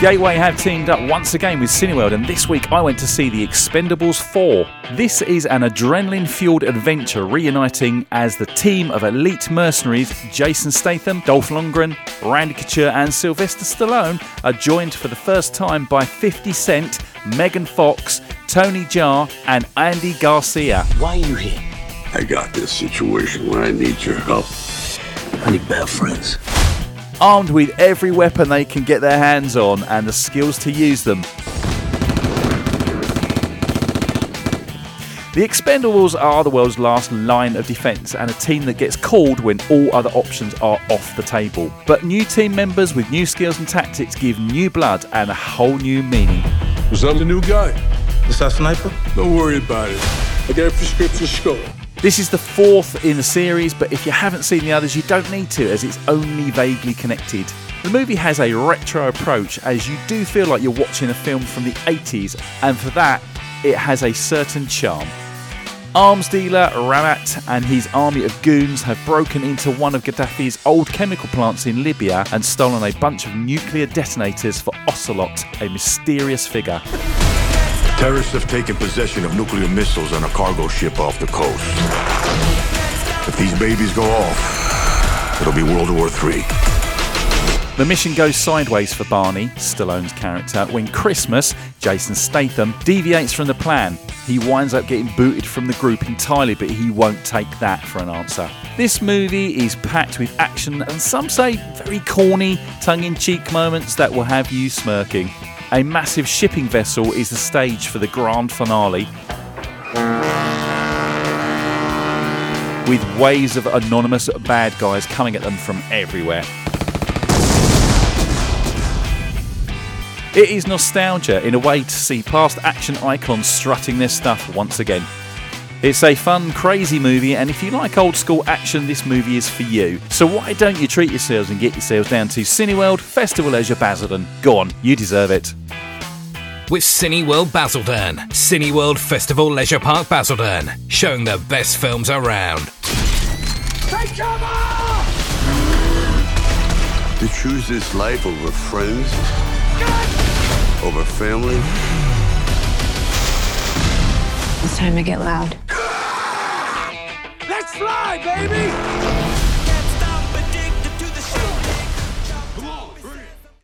Gateway have teamed up once again with Cineworld, and this week I went to see The Expendables 4. This is an adrenaline fueled adventure reuniting as the team of elite mercenaries Jason Statham, Dolph Lundgren, Randy Couture, and Sylvester Stallone are joined for the first time by 50 Cent, Megan Fox, Tony Jaa, and Andy Garcia. Why are you here? I got this situation where I need your help. I need bad friends armed with every weapon they can get their hands on and the skills to use them. The Expendables are the world's last line of defence and a team that gets called when all other options are off the table. But new team members with new skills and tactics give new blood and a whole new meaning. Was that the new guy? Is that sniper? Don't worry about it. I got a prescription scope. This is the fourth in the series, but if you haven't seen the others, you don't need to, as it's only vaguely connected. The movie has a retro approach, as you do feel like you're watching a film from the 80s, and for that, it has a certain charm. Arms dealer Rahmat and his army of goons have broken into one of Gaddafi's old chemical plants in Libya and stolen a bunch of nuclear detonators for Ocelot, a mysterious figure. Terrorists have taken possession of nuclear missiles on a cargo ship off the coast. If these babies go off, it'll be World War III. The mission goes sideways for Barney, Stallone's character, when Christmas, Jason Statham, deviates from the plan. He winds up getting booted from the group entirely, but he won't take that for an answer. This movie is packed with action and some say very corny, tongue in cheek moments that will have you smirking. A massive shipping vessel is the stage for the grand finale. With waves of anonymous bad guys coming at them from everywhere. It is nostalgia in a way to see past action icons strutting their stuff once again. It's a fun, crazy movie, and if you like old school action, this movie is for you. So why don't you treat yourselves and get yourselves down to Cineworld Festival Leisure Basildon? Go on, you deserve it. With Cineworld Basildon, Cineworld Festival Leisure Park Basildon, showing the best films around. Take cover! To choose this life over friends, over family. It's time to get loud. Fly, baby!